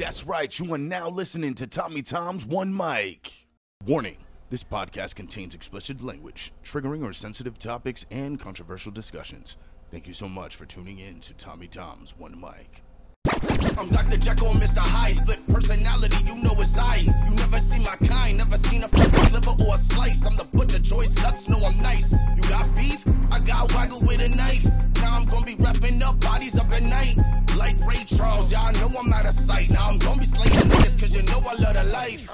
That's right, you are now listening to Tommy Tom's One Mic. Warning this podcast contains explicit language, triggering or sensitive topics, and controversial discussions. Thank you so much for tuning in to Tommy Tom's One Mic. I'm Dr. Jekyll and Mr. Hyde. Flip personality, you know it's I. You never seen my kind, never seen a fucking sliver or a slice. I'm the butcher, choice cuts, know I'm nice. You got beef? I got waggle with a knife. Now I'm gonna be wrapping up bodies up at night. Like Ray Charles, y'all know I'm out of sight. Now I'm gonna be slaying niggas, cause you know I love the life.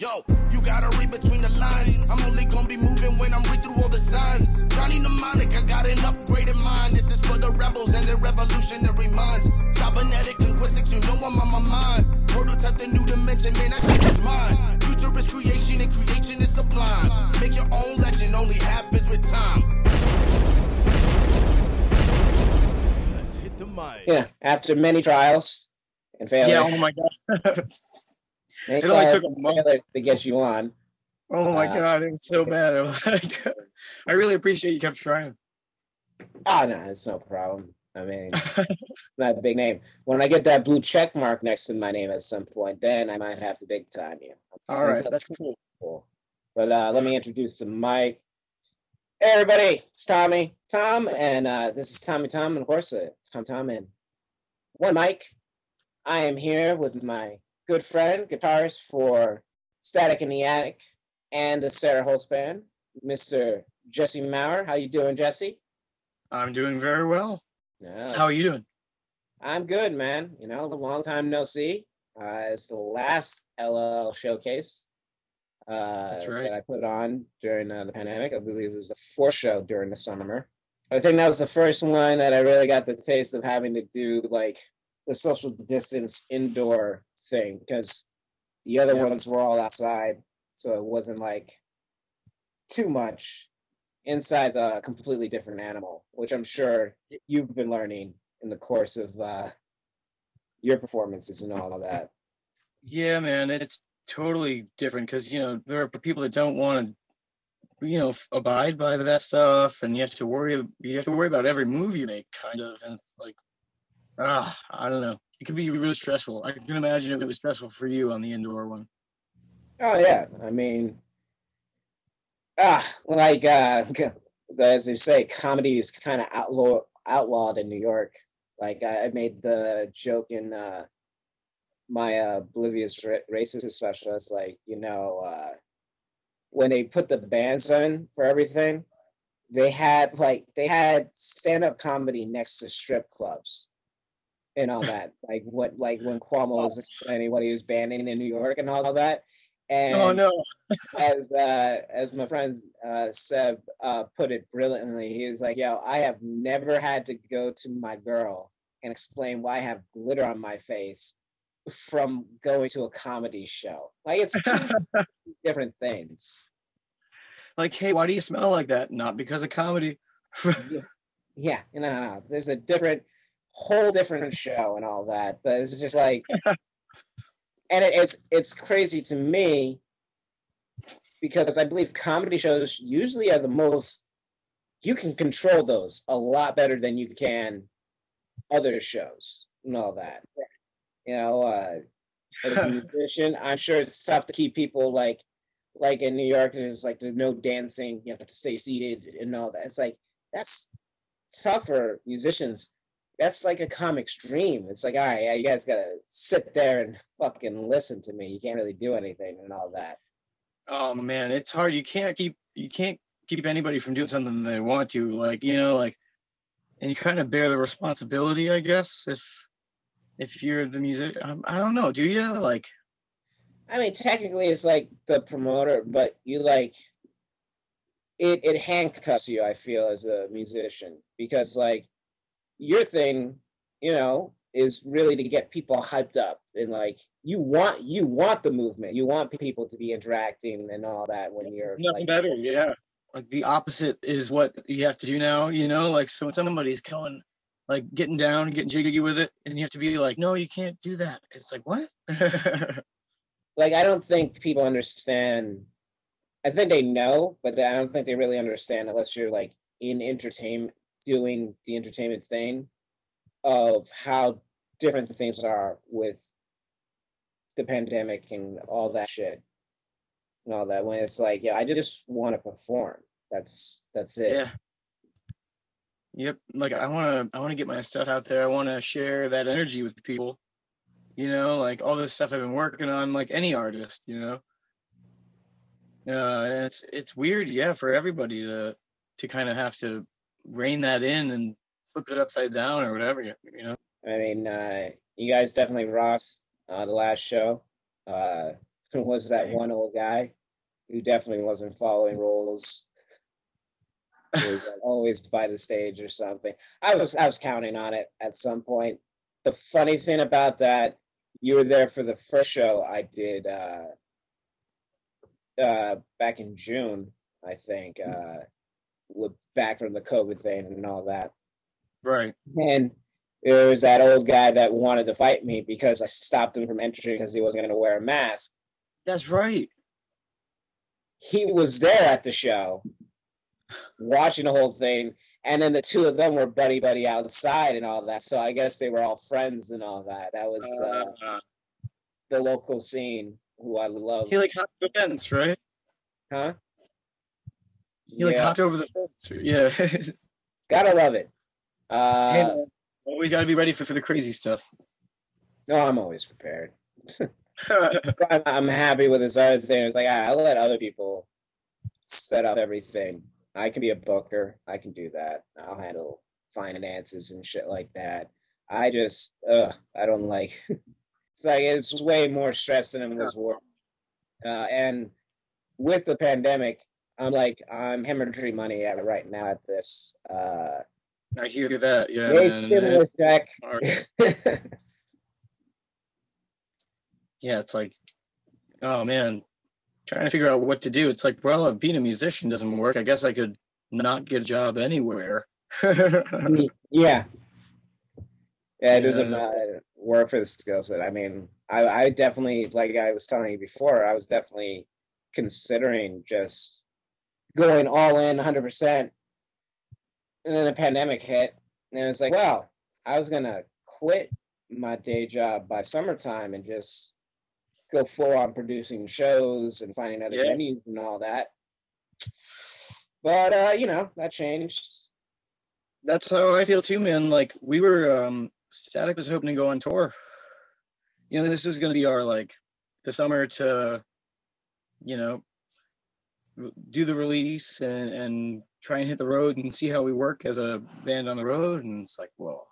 Yo, you gotta read between the lines. I'm only gonna be moving when I'm read through all the signs. Johnny Mnemonic, I got an upgraded mind. This is for the rebels and the revolutionary minds. Cybernetic linguistics, you know I'm on my mind. Prototype the new dimension, man, that shit is mine. Future is creation and creation is sublime. Make your own legend, only happens with time. Let's hit the mic. Yeah, after many trials and failures. Yeah, oh my god. it only took a month. to get you on. Oh my Uh, god, it was so bad. I was like, I really appreciate you kept trying. Oh no, it's no problem. I mean, not a big name. When I get that blue check mark next to my name at some point, then I might have to big time you. All right, that's cool. Cool. But uh, let me introduce the mic. Hey everybody, it's Tommy Tom, and uh, this is Tommy Tom, and of course uh, it's Tom Tom and one Mic. I am here with my good friend, guitarist for Static in the Attic and the Sarah Holst Band, Mr. Jesse Maurer. How you doing, Jesse? I'm doing very well. Yeah. How are you doing? I'm good, man. You know, the long time no see. Uh, it's the last LL showcase uh, That's right. that I put on during uh, the pandemic. I believe it was the fourth show during the summer. I think that was the first one that I really got the taste of having to do like the social distance indoor thing because the other Yeah. ones were all outside, so it wasn't like too much. Inside's a completely different animal, which I'm sure you've been learning in the course of uh, your performances and all of that. Yeah, man, it's totally different because you know there are people that don't want to, you know, abide by that stuff, and you have to worry. You have to worry about every move you make, kind of, and like, ah, I don't know. It could be really stressful. I can imagine it was stressful for you on the indoor one. Oh yeah, I mean, ah, like uh, as they say, comedy is kind of outlaw outlawed in New York. Like I, made the joke in uh, my uh, oblivious ra- racist special. It's like you know uh, when they put the bands on for everything, they had like they had stand up comedy next to strip clubs and all that. like what like when Cuomo was explaining what he was banning in New York and all that. And oh no, as uh, as my friend uh, Seb uh, put it brilliantly, he was like, "Yo, I have never had to go to my girl and explain why I have glitter on my face from going to a comedy show. Like it's two different things." like, hey, why do you smell like that? Not because of comedy. Yeah, no, no, no. There's a different, whole different show and all that, but it's just like, and it, it's it's crazy to me because I believe comedy shows usually are the most. You can control those a lot better than you can other shows and all that. You know, uh, as a musician, I'm sure it's tough to keep people like, like in New York, there's like there's no dancing. You have to stay seated and all that. It's like that's tough for musicians. That's like a comic's dream. It's like, all right, yeah, you guys gotta sit there and fucking listen to me. You can't really do anything and all that. oh man, it's hard. You can't keep you can't keep anybody from doing something they want to. Like you know, like, and you kind of bear the responsibility, I guess. If if you're the music, um, I don't know. Do you like? I mean, technically, it's like the promoter, but you like it. It handcuffs you. I feel as a musician because like your thing, you know, is really to get people hyped up and like you want you want the movement. You want people to be interacting and all that when you're Nothing like, better, yeah. Like the opposite is what you have to do now, you know. Like so, when somebody's going, like getting down, getting jiggy with it, and you have to be like, no, you can't do that. It's like what? like I don't think people understand. I think they know, but I don't think they really understand unless you're like in entertainment, doing the entertainment thing, of how different things are with the pandemic and all that shit and all that when it's like yeah i just want to perform that's that's it Yeah. Yep. Like I want to, I want to get my stuff out there. I want to share that energy with people. You know, like all this stuff I've been working on, like any artist. You know. Uh, it's it's weird, yeah, for everybody to to kind of have to rein that in and flip it upside down or whatever. You know. i mean uh you guys definitely ross uh the last show uh was that Thanks. one old guy who definitely wasn't following rules He was like, always by the stage or something i was i was counting on it at some point the funny thing about that you were there for the first show i did uh uh back in june i think uh with back from the covid thing and all that Right. and there was that old guy that wanted to fight me because i stopped him from entering because he wasn't going to wear a mask That's right. he was there at the show watching the whole thing and then the two of them were buddy buddy outside and all that so i guess they were all friends and all that. That was uh, Uh, the local scene who i love. He like hopped the fence, right? huh? He like yeah. hopped over the fence. Yeah. gotta love it. Uh Hey, always got to be ready for, for the crazy stuff. no i'm always prepared. I'm, happy with this other thing. It's like ah, i'll let other people set up everything i can be a booker. I can do that. I'll handle finances and shit like that. I just uh i don't like it's like it's way more stress than it was worth uh, and with the pandemic i'm like i'm hemorrhaging money at right now at this uh I hear that. Yeah, great man. stimulus check. Yeah, it's like, oh man, trying to figure out what to do. It's like, well, if being a musician doesn't work, I guess I could not get a job anywhere. yeah. Yeah, it doesn't uh, work for the skill set. I mean, I, I definitely, like I was telling you before, I was definitely considering just going all in 100%. And then the pandemic hit. And it was like, well, I was going to quit my day job by summertime and just go full on producing shows and finding other Yeah. venues and all that. But, uh, you know, that changed. That's how I feel too, man. Like we were, um, Static was hoping to go on tour. You know, this was going to be our like the summer to, you know, do the release and, and try and hit the road and see how we work as a band on the road. And it's like, whoa,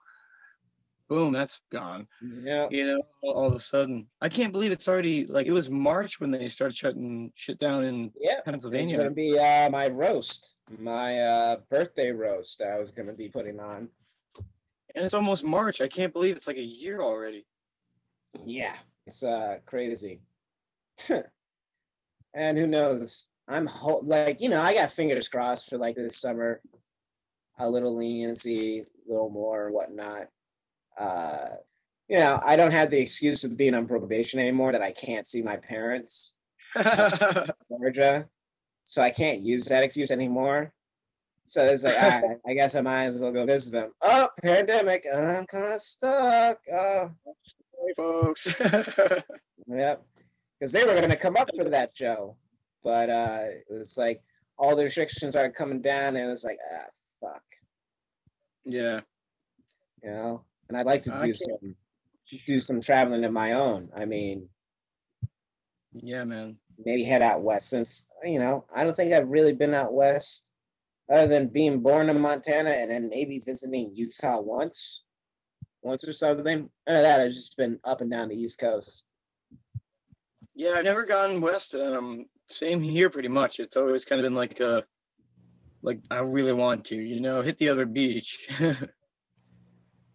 boom, that's gone. Yeah. You know, all, of a sudden, I can't believe it's already like it was March when they started shutting shit down in Yeah. It's Pennsylvania. gonna be uh, my roast, my uh, birthday roast that I was gonna be putting on. And it's almost March. I can't believe it's like a year already. Yeah, it's uh crazy. and who knows? I'm ho- like you know I got fingers crossed for like this summer, a little leniency, a little more whatnot. Uh, you know I don't have the excuse of being on probation anymore that I can't see my parents. Georgia, so I can't use that excuse anymore. So it's like, all right, I guess I might as well go visit them. Oh, pandemic, I'm kind of stuck. Oh, Hey, folks. yep, because they were going to come up for that show, but uh, it was like all the restrictions started coming down, and it was like, ah, fuck, yeah. you know. And I'd like to do some do some traveling of my own. I mean, Yeah, man. maybe head out west since you know I don't think I've really been out west other than being born in Montana and then maybe visiting Utah once, once or something. Other than that, I've just been up and down the East Coast. Yeah, I've never gone west. Um, same here, pretty much. It's always kind of been like, uh, like I really want to, you know, hit the other beach.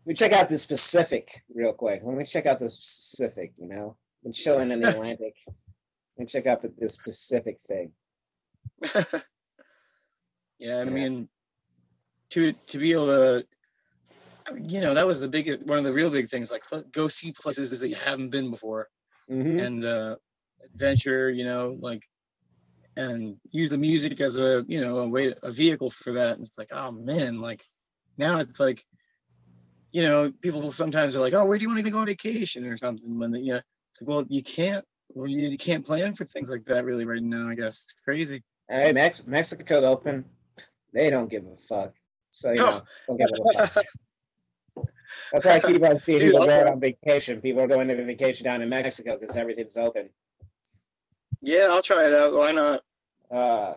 Let me check out the Pacific real quick. Let me check out the Pacific, You know, been chilling in the Atlantic. Let me check out the, this Pacific thing. yeah, I mean, to to be able to, you know, that was the big one of the real big things. Like, go see places that you haven't been before. hmm and uh, adventure, you know, like, and use the music as a, you know, a way, a vehicle for that. And it's like, oh man, like now it's like, you know, people sometimes are like, oh, where do you want to go on vacation or something? When know, It's like, well, you can't. Well, you, you can't plan for things like that really right now. I guess it's crazy. Hey, Mex- Mexico's open. They don't give a fuck. So you know, don't give a fuck. That's why I keep on seeing Dude, people going on vacation. People are going to vacation down in Mexico because everything's open. Yeah, I'll try it out. Why not? Uh,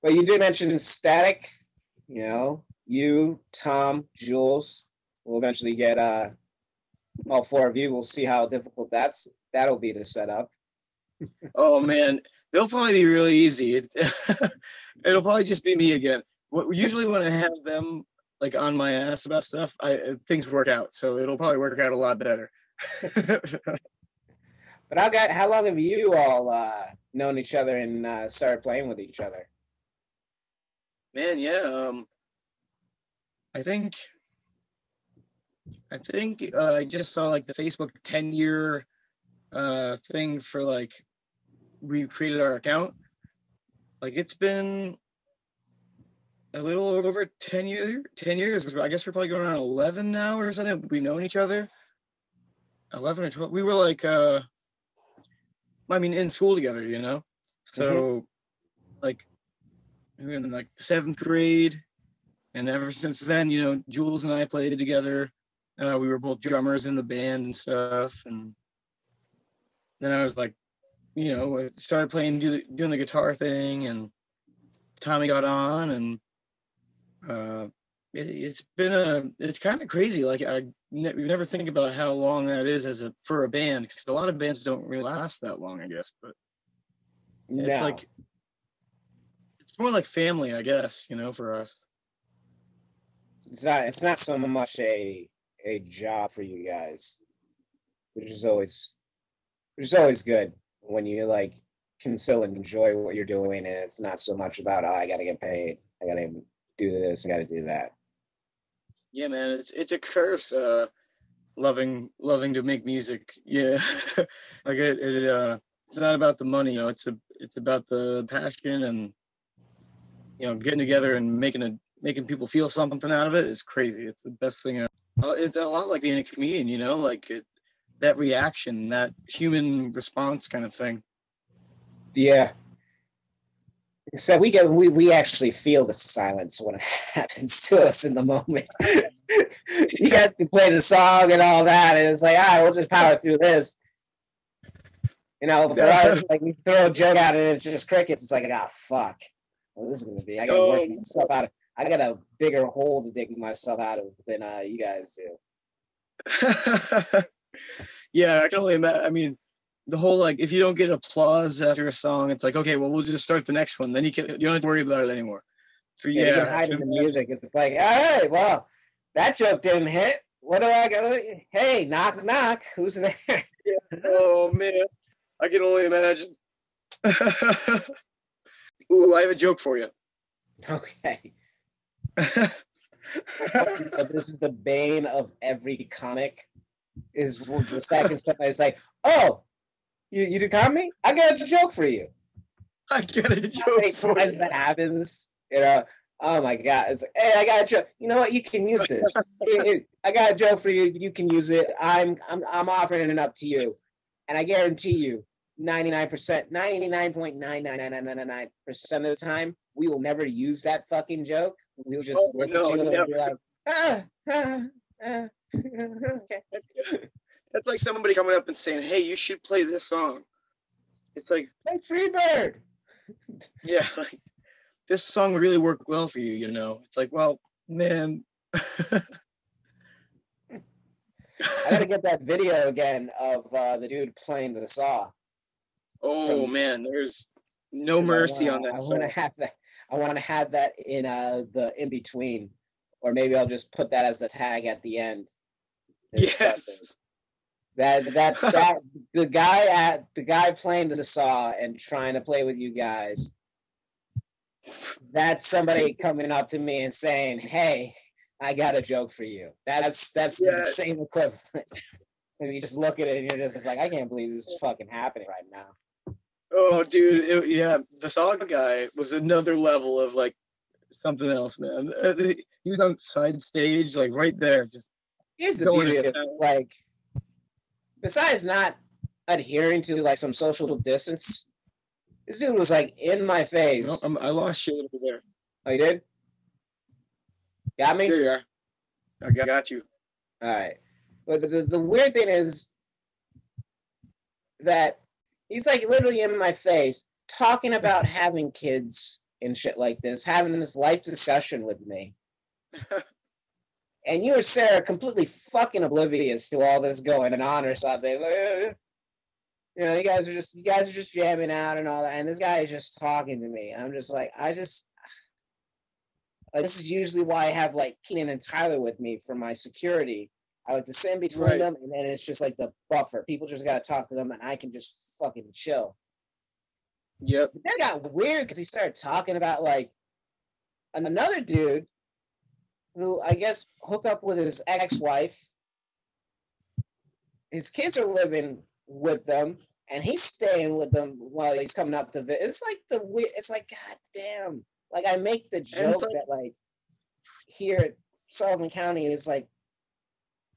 but you did mention static. You know, you, Tom, Jules. We'll eventually get uh, all four of you. We'll see how difficult that's that'll be to set up. Oh man, they'll probably be really easy. It, it'll probably just be me again. What, usually when I have them like on my ass about stuff, I things work out. So it'll probably work out a lot better. But how got how long have you all uh, known each other and uh, started playing with each other? Man, yeah. Um, I think, I think uh, I just saw like the Facebook ten year uh thing for like we created our account. Like it's been a little over ten year ten years. I guess we're probably going on eleven now or something. We've known each other. Eleven or twelve. We were like uh, I mean, in school together, you know. So, like we were in like seventh grade, and ever since then, you know, Jules and I played together. Uh, we were both drummers in the band and stuff, and then I was like, you know, I started playing, do the, doing the guitar thing, and Tommy got on, and uh, it, it's been a, it's kind of crazy. Like I, ne- we never think about how long that is as a for a band, because a lot of bands don't really last that long, I guess. But it's No. like it's more like family, I guess, you know, for us. it's not it's not so much a a job for you guys, which is always which is always good when you like can still enjoy what you're doing and it's not so much about oh I gotta get paid, I gotta do this, I gotta do that. Yeah, man, it's it's a curse. Uh, loving loving to make music. Yeah, like it. it uh, it's not about the money. You know, it's a it's about the passion and you know getting together and making a making people feel something out of it is crazy. It's the best thing. ever. It's a lot like being a comedian. You know, like it, that reaction, that human response kind of thing. Yeah. Except we get we we actually feel the silence when it happens to us in the moment. you guys can play the song and all that, and it's like, all right, we'll just power through this. You know, us, like we throw a joke out and it's just crickets. It's like, ah, fuck. Well, this is gonna be. I gotta work Oh. myself out. Of, I got a bigger hole to dig myself out of than uh, you guys do. yeah, I can only imagine. I mean, the whole like if you don't get applause after a song, it's like okay, well we'll just start the next one. Then you can you don't have to worry about it anymore. For Yeah, yeah, you hide in the music. It's like, all right, well, that joke didn't hit. What do I go? Hey, knock, knock. Who's there? Oh man, I can only imagine. Ooh, I have a joke for you. Okay. This is the bane of every comic. Is the second step. It's like, oh, you you did comedy? I got a joke for you. I got a joke for you. that happens? You know. Oh my god! It's like, hey, I got a joke. You know what? You can use this. I got a joke for you. You can use it. I'm I'm I'm offering it up to you, and I guarantee you, ninety nine percent, ninety nine point nine nine nine nine nine nine percent of the time, we will never use that fucking joke. We'll just Oh, look no, at you and be like, ah, ah, ah. okay. That's like somebody coming up and saying, "Hey, you should play this song." It's like, Like Freebird. yeah, like, this song really worked well for you. You know, it's like, well, man. I gotta get that video again of uh, the dude playing the saw. oh From- man, there's no mercy wanna- on that I want to have that. I want to have that in uh, the in between, or maybe I'll just put that as the tag at the end. or something. Yes. That that that the guy at the guy playing the saw and trying to play with you guys. That's somebody coming up to me and saying, "Hey, I got a joke for you." That's that's the same equivalent. and you just look at it and you're just like, "I can't believe this is fucking happening right now." Oh, dude, it, yeah, the song guy was another level of like something else, man. Uh, He was on side stage, like right there, just Here's the beauty of it, like, besides not adhering to like some social distance. This dude was like in my face. No, I lost you a little bit there. Oh, you did? Got me? There you are. I got, got you. All right. But the, the, the weird thing is that he's like literally in my face talking about having kids and shit like this, having this life discussion with me. and you and Sarah completely fucking oblivious to all this going on or something. You know, you guys are just you guys are just jamming out and all that, and this guy is just talking to me. I'm just like, I just like this is usually why I have like Keenan and Tyler with me for my security. I like to sit in between Right. them, and then it's just like the buffer. People just gotta talk to them, and I can just fucking chill. Yep. But then it got weird because he started talking about like another dude who I guess hooked up with his ex-wife. His kids are living with them, and he's staying with them while he's coming up to visit. It's like the. It's like God damn. Like I make the joke like- that like here at Sullivan County is like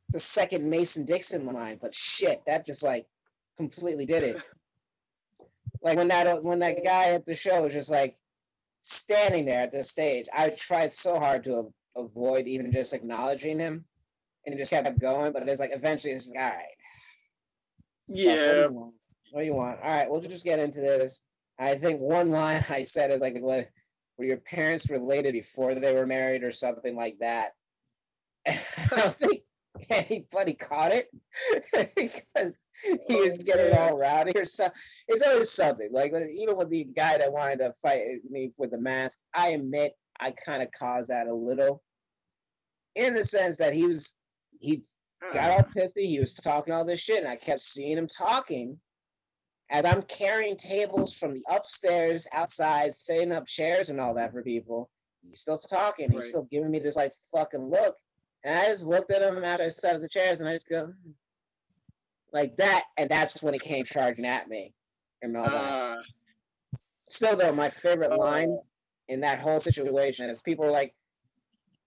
the second Mason Dixon line, but shit, that just like completely did it. like when that when that guy at the show was just like standing there at the stage, I tried so hard to a- avoid even just acknowledging him, and it just kept going. But it's like eventually it's like, all right, Yeah. What do, you want? what do you want? All right, we'll just get into this. I think one line I said is like, "What were your parents related before they were married, or something like that?" I think anybody caught it because he oh, was getting all rowdy or something. It's always something like uh, even with the guy that wanted to fight me with the mask. I admit I kind of caused that a little, in the sense that he was he got all pissy. He was talking all this shit, and I kept seeing him talking as I'm carrying tables from the upstairs outside, setting up chairs and all that for people. He's still talking. He's Right. still giving me this like fucking look, and I just looked at him after I set up the chairs, and I just go "Hmm." like that, and that's when he came charging at me and all that. Ah, Still, though, my favorite line in that whole situation is people were like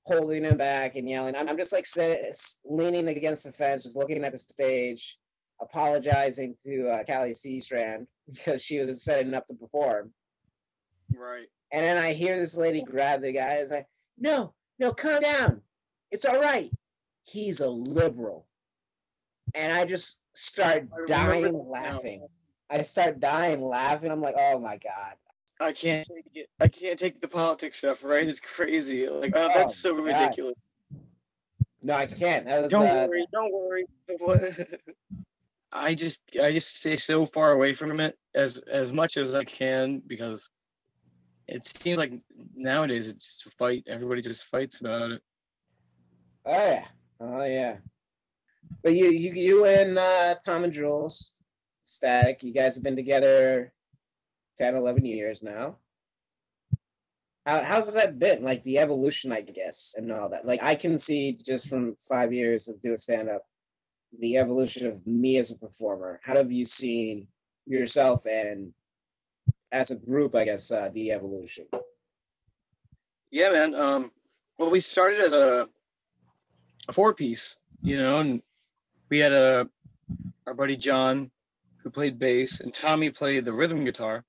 holding him back and yelling. I'm, I'm just like sit, leaning against the fence, just looking at the stage, apologizing to uh, Callie Seastrand because she was setting up to perform. right. And then I hear this lady grab the guy. It's like, no, no, calm down. It's all right. He's a liberal. And I just start dying laughing. I start dying laughing. I'm like, oh my God. I can't take it. I can't take the politics stuff, right? It's crazy. Like, oh, that's so God. ridiculous. No, I can't. That was Don't uh, worry, don't worry. I just I just stay so far away from it as as much as I can because it seems like nowadays it's just a fight. Everybody just fights about it. Oh yeah, oh yeah. But you, you, you and uh, Tom and Jules, Static, you guys have been together 10, 11 years now. How, how's that been? Like the evolution, I guess, and all that. Like I can see just from five years of doing stand up, the evolution of me as a performer. How have you seen yourself and as a group? I guess uh, the evolution. Yeah, man. Um, well, we started as a a four piece, you know, and we had a our buddy John who played bass, and Tommy played the rhythm guitar.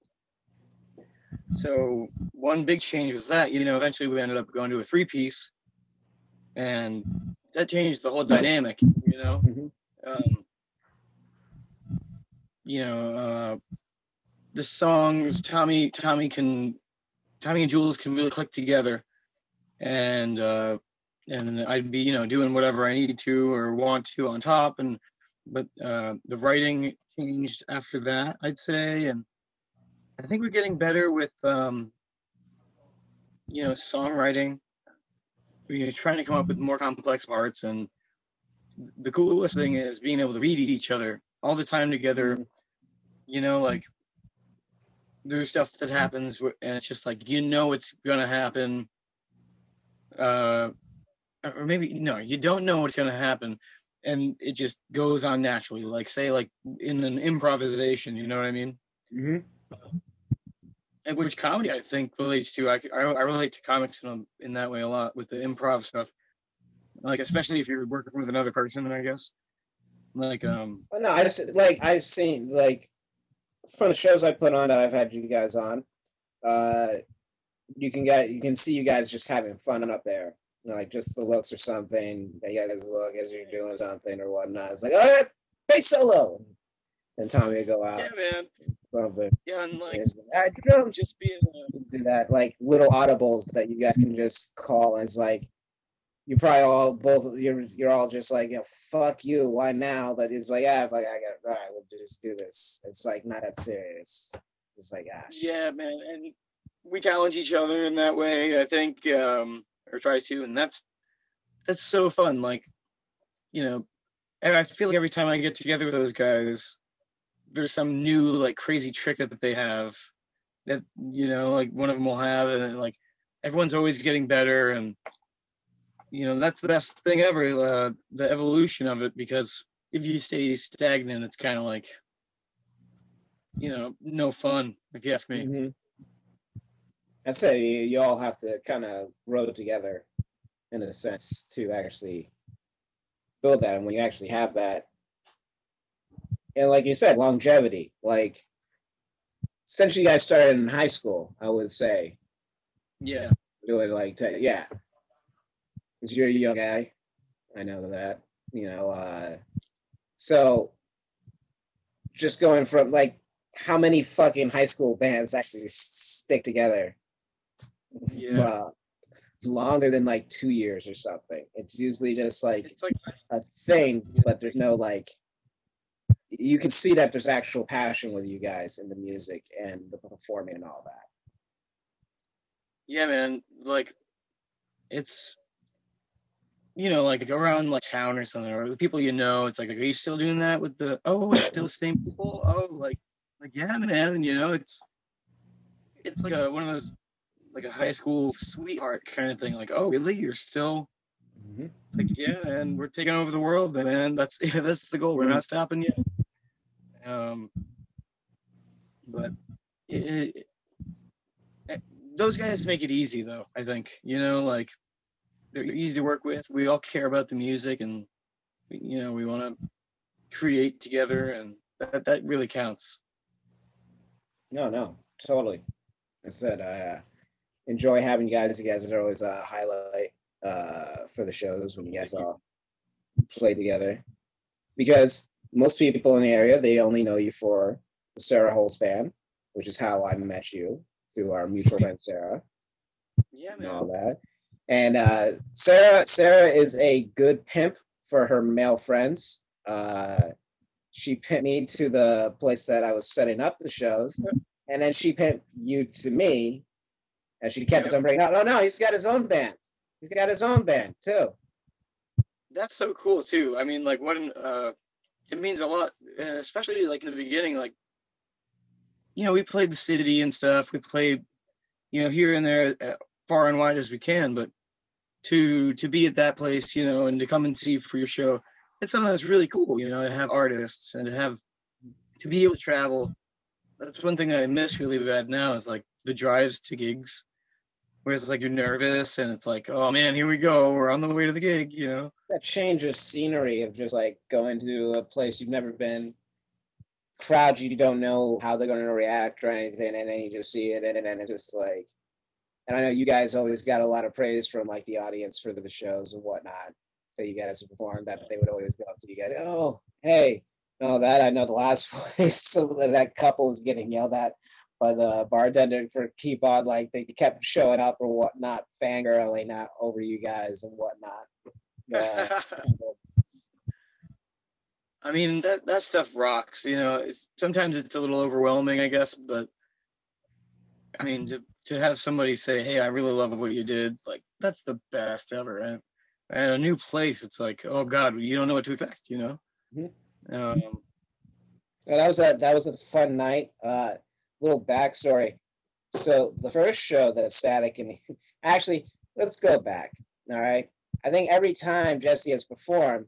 So one big change was that, you know, eventually we ended up going to a three piece, and that changed the whole dynamic, you know. Mhm. Um, you know, uh, the songs Tommy Tommy can Tommy and Jules can really click together, and uh, and I'd be you know doing whatever I need to or want to on top, and but uh, the writing changed after that, I'd say, and I think we're getting better with um, you know songwriting. We're trying to come up with more complex parts, and the coolest thing is being able to read each other all the time together. You know, like there's stuff that happens and it's just like you know it's gonna happen uh or maybe no you don't know what's gonna happen and it just goes on naturally like say like in an improvisation you know what i mean Mm-hmm. and which comedy i think relates to i, I, I relate to comics in, a, in that way a lot with the improv stuff like especially if you're working with another person i guess Like um Well, no, I just like I've seen like from the shows I put on that I've had you guys on. Uh, you can get you can see you guys just having fun up there, You know, like just the looks or something. You guys look as you're doing something or whatnot. It's like, all right, bass solo, and Tommy would go out. yeah man Something. yeah and like right, drums. just being uh, do that like little audibles that you guys can just call as like you probably all both you're you're all just like yeah, fuck you why now but it's like yeah like I got all right we'll just do this it's like not that serious it's like ah yeah man and we challenge each other in that way i think um or try to and that's that's so fun like you know and i feel like every time i get together with those guys there's some new like crazy trick that, they have that you know like one of them will have and like everyone's always getting better and you know that's the best thing ever uh, the evolution of it because if you stay stagnant it's kind of like you know no fun if you ask me Mhm. I say you, you all have to kind of row together in a sense to actually build that. And when you actually have that and like you said longevity. Like since you guys started in high school i would say. Yeah. Doing like te- yeah. Because you're a young guy. I know that you know uh so just going from like how many fucking high school bands actually stick together Yeah. Uh, longer than like two years or something. It's usually just like it's like a thing but there's no like you can see that there's actual passion with you guys in the music and the performing and all that. Yeah man. Like it's you know like around like town or something or the people you know it's like are you still doing that with the oh it's still the same people? Oh like like yeah man. And you know it's it's like a one of those like a high school sweetheart kind of thing like oh really? You're still it's like yeah and we're taking over the world man that's yeah, that's the goal. We're not stopping yet. Um but it, it, it- those guys make it easy though i think you know like they're easy to work with. We all care about the music and you know we want to create together and that, that really counts. No, no, totally. I said I uh, enjoy having you guys. You guys are always a highlight uh, for the shows when you guys all play together. Because most people in the area they only know you for the Sarah Holes band, which is how I met you through our mutual friend Sarah yeah and all that. And uh, Sarah, Sarah is a good pimp for her male friends. Uh, she pimped me to the place that I was setting up the shows, and then she pimped you to me, and she kept Yep. on bringing. No, no, no, he's got his own band. He's got his own band too. that's so cool too i mean like what an uh it means a lot uh, especially like in the beginning like you know we played the city and stuff we played you know here and there uh, far and wide as we can but to to be at that place you know and to come and see for your show it's something that's really cool you know to have artists and to have to be able to travel that's one thing i miss really bad now is like the drives to gigs where it's like you're nervous and it's like oh man here we go we're on the way to the gig you know That change of scenery of just like going to a place you've never been, crowd you don't know how they're going to react or anything, and then you just see it, and then it's just like. And I know you guys always got a lot of praise from like the audience for the shows and whatnot that you guys performed. That they would always go up to you guys, oh hey, no that I know the last place so that couple was getting yelled at by the bartender for keep on like they kept showing up or whatnot, fangirling not over you guys and whatnot. Yeah. I mean that that stuff rocks. You know, it's, sometimes it's a little overwhelming, I guess, but I mean to to have somebody say, "Hey, I really love what you did," like that's the best ever. And, and a new place, it's like, oh God, you don't know what to expect. You know. Mhm. Um, that was a that was a fun night. Uh, little backstory. So the first show that Static and actually, let's go back. All right. I think every time Jesse has performed,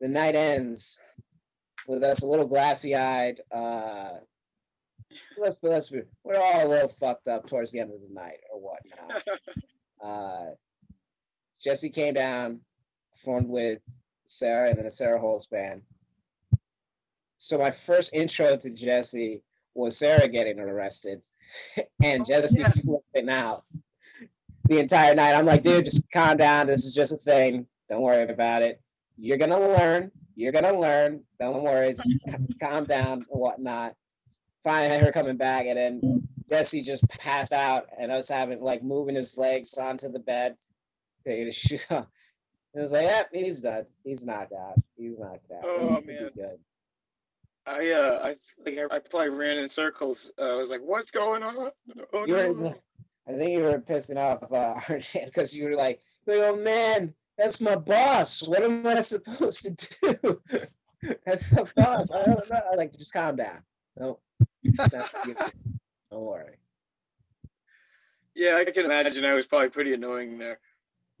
the night ends with us a little glassy eyed. Uh, let's let's be, we're all a little fucked up towards the end of the night or whatnot. uh, Jesse came down, performed with Sarah and then the Sarah Holes band. So my first intro to Jesse was Sarah getting arrested, and oh, Jesse yeah. flipping out the entire night. I'm like, dude, just calm down. This is just a thing. Don't worry about it. You're gonna learn. You're gonna learn. Don't worry. Just mm-hmm. calm down and whatnot. Finally, her coming back, and then Jesse just passed out, and us having like moving his legs onto the bed, taking his shoe off. It was like, yep, he's done. He's knocked out. He's knocked out. Oh, He'll man. good. I uh, I like I, I probably ran in circles. Uh, I was like, "What's going on?" Oh were, no! I think you were pissing off uh, because you were like, oh man, that's my boss. What am I supposed to do? that's my boss. I don't know. I'm like, just calm down. No, don't worry. Yeah, I can imagine. I was probably pretty annoying there.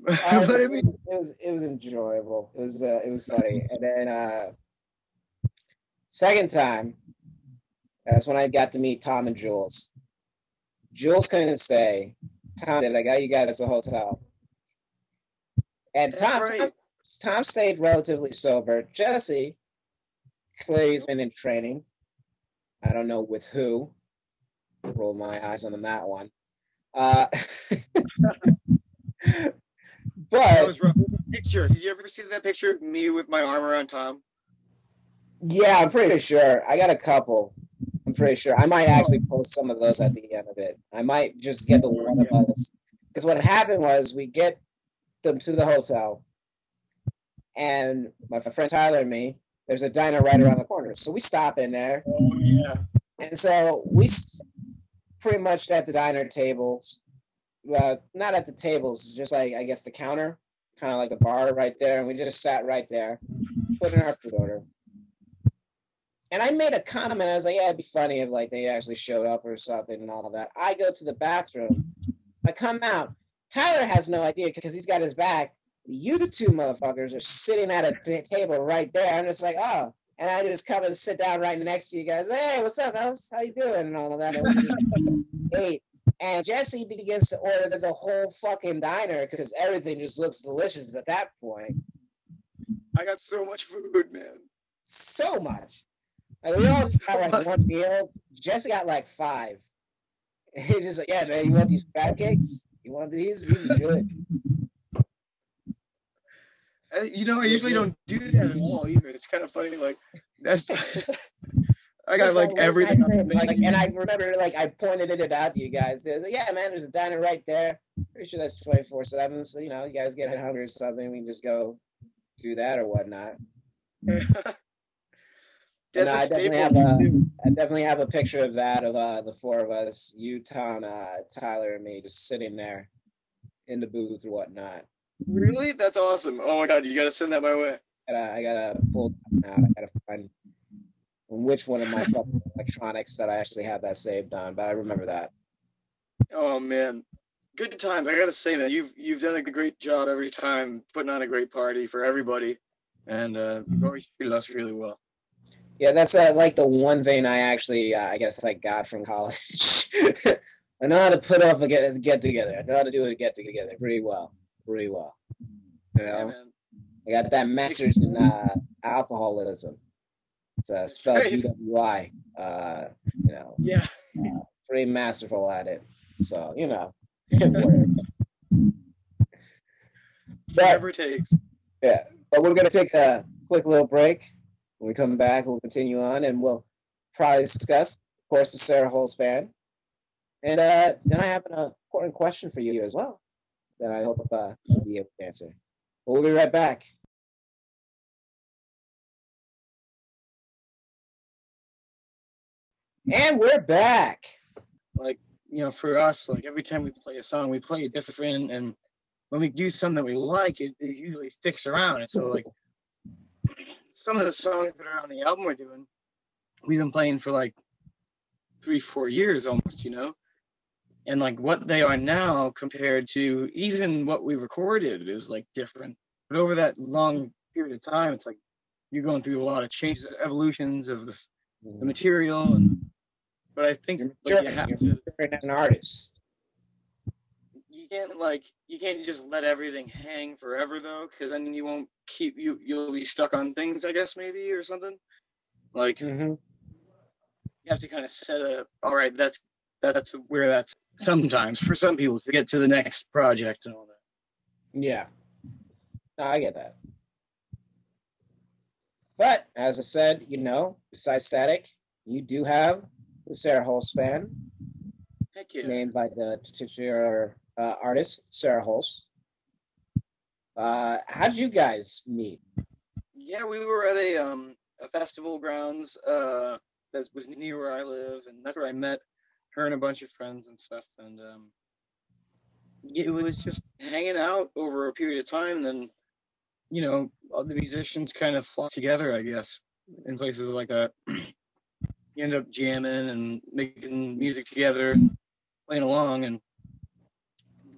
But I mean, it was it was enjoyable. It was uh, it was funny. And then uh, second time, that's when I got to meet Tom and Jules. Jules couldn't stay. Tom did. I got you guys at the hotel. And Tom, right. Tom, Tom stayed relatively sober. Jesse clearly has been in training. I don't know with who. Roll my eyes on that one. Uh, that but was rough. Picture. Did you ever see that picture of me with my arm around Tom? Yeah, I'm pretty sure. I got a couple. I'm pretty sure. I might actually post some of those at the end of it. I might just get the one of those. Because what happened was we get them to the hotel, and my friend Tyler and me, there's a diner right around the corner. So we stop in there. Oh yeah. And so we pretty much at the diner tables, uh, not at the tables, just like I guess the counter, kind of like a bar right there. And we just sat right there, put in our food order. And I made a comment. I was like, "Yeah, it'd be funny if like they actually showed up or something and all of that." I go to the bathroom. I come out. Tyler has no idea because he's got his back. You two motherfuckers are sitting at a t- table right there. I'm just like, oh. And I just come and sit down right next to you guys. Hey, what's up? How you doing? And all of that. And we. And Jesse begins to order the whole fucking diner because everything just looks delicious at that point. I got so much food, man. So much. Like, we all just got like one meal. Jesse got like five. And he's just like, yeah, man, you want these crab cakes? You want these? These are good. Uh, you know, I usually don't do that at all either. It's kind of funny. Like that's. I got Just like everything. Like, and I remember, like, I pointed it out to you guys. Like, yeah, man, there's a diner right there. Pretty sure that's 24 7. So, you know, you guys get hungry or something, we can just go do that or whatnot. That's No, a I definitely have a- I definitely have a picture of that of uh, the four of us, you, Tom, uh, Tyler, and me, just sitting there in the booth or whatnot. Really? That's awesome. Oh my god, you gotta send that my way. And I, I gotta pull it out. I gotta find which one of my electronics that I actually have that saved on, but I remember that. Oh man, good times. I gotta say that you've you've done a great job every time putting on a great party for everybody, and uh, you've always treated us really well. Yeah, that's uh, like the one thing I actually, uh, I guess, I got from college. I know how to put up a get, get together. I know how to do a get together pretty well, pretty well. You Yeah, know, man. I got that master's in uh, alcoholism. It's uh, spelled Right. UWI. Uh, you know, Yeah. pretty masterful at it. So you know, it works. Whatever it takes. Yeah, but we're gonna take a quick little break. When we come back, we'll continue on, and we'll probably discuss, of course, the Sarah Holes band. And uh, then I have an important question for you as well that I hope uh, you'll be able to answer. But we'll be right back. And we're back. Like you know, for us, like every time we play a song, we play it different, and when we do something we like, it, it usually sticks around. And so, like some of the songs that are on the album we're doing, we've been playing for like three, four years almost, you know. And like what they are now compared to even what we recorded is like different. But over that long period of time, it's like you're going through a lot of changes, evolutions of the, the material. And but I think like, you have to an artist. You can't like you can't just let everything hang forever though because then you won't keep you you'll be stuck on things i guess maybe or something Like Mm-hmm. you have to kind of set a all right that's that's where that's sometimes for some people to get to the next project and all that Yeah. No, I get that. But as I said, you know, besides Static, you do have the Sarah band, heck yeah named by the titular uh, artist, Sarah Hulse. Uh, how did you guys meet? yeah we were at a um a festival grounds uh that was near where i live and that's where i met her and a bunch of friends and stuff and um it was just hanging out over a period of time then you know the musicians kind of flock together i guess in places like that you end up jamming and making music together and playing along and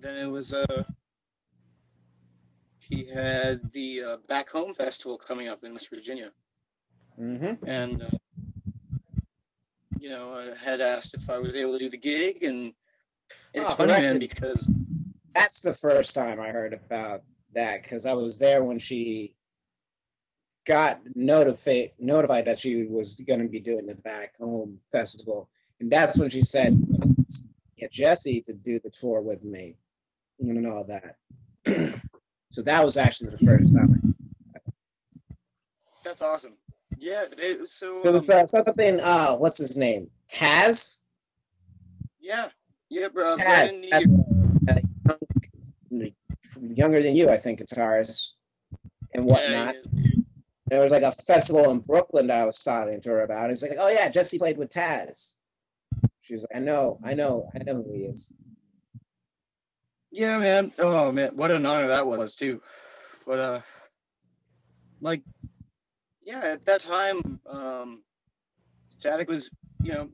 then it was uh he had the uh, back home festival coming up in west virginia. Mm-hmm. and uh, you know I had asked if I was able to do the gig, and it's Oh, funny, man, because That's the first time I heard about that because I was there when she got notified notified that she was going to be doing the back home festival, and that's when she said, "Get Jesse to do the tour with me," and all that. so that was actually the first time. that's awesome. Yeah, it was so. Was Um, uh, something. Uh, what's his name? Taz. yeah, yeah, bro. Taz. Taz, uh, younger than you, I think, guitarist and whatnot. is. There was like a festival in Brooklyn that I was talking to her about. He's like, "Oh yeah, Jesse played with Taz." She's like, "I know, I know, I know who he is." Yeah, man. Oh man, what an honor that was too. But uh, like, yeah, at that time, um, Static was, you know,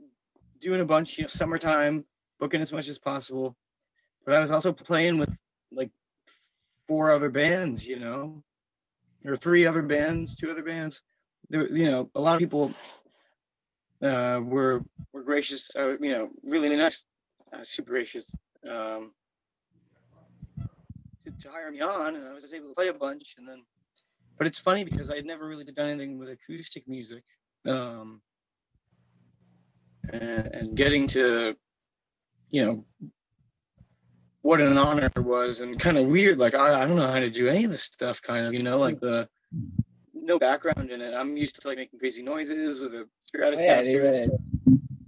doing a bunch, you know, summertime, booking as much as possible. But I was also playing with like four other bands, you know, or three other bands, two other bands. There, you know, a lot of people uh, were were gracious, uh, you know, really nice, uh, super gracious. Um, to, to hire me on, and I was able to play a bunch. And then, but it's funny because I had never really done anything with acoustic music, um, and, and getting to, you know, what an honor it was, and kind of weird. Like I, I don't know how to do any of this stuff. Kind of, you know, like the no background in it. I'm used to like making crazy noises with a Oh, yeah, Stratocaster and stuff.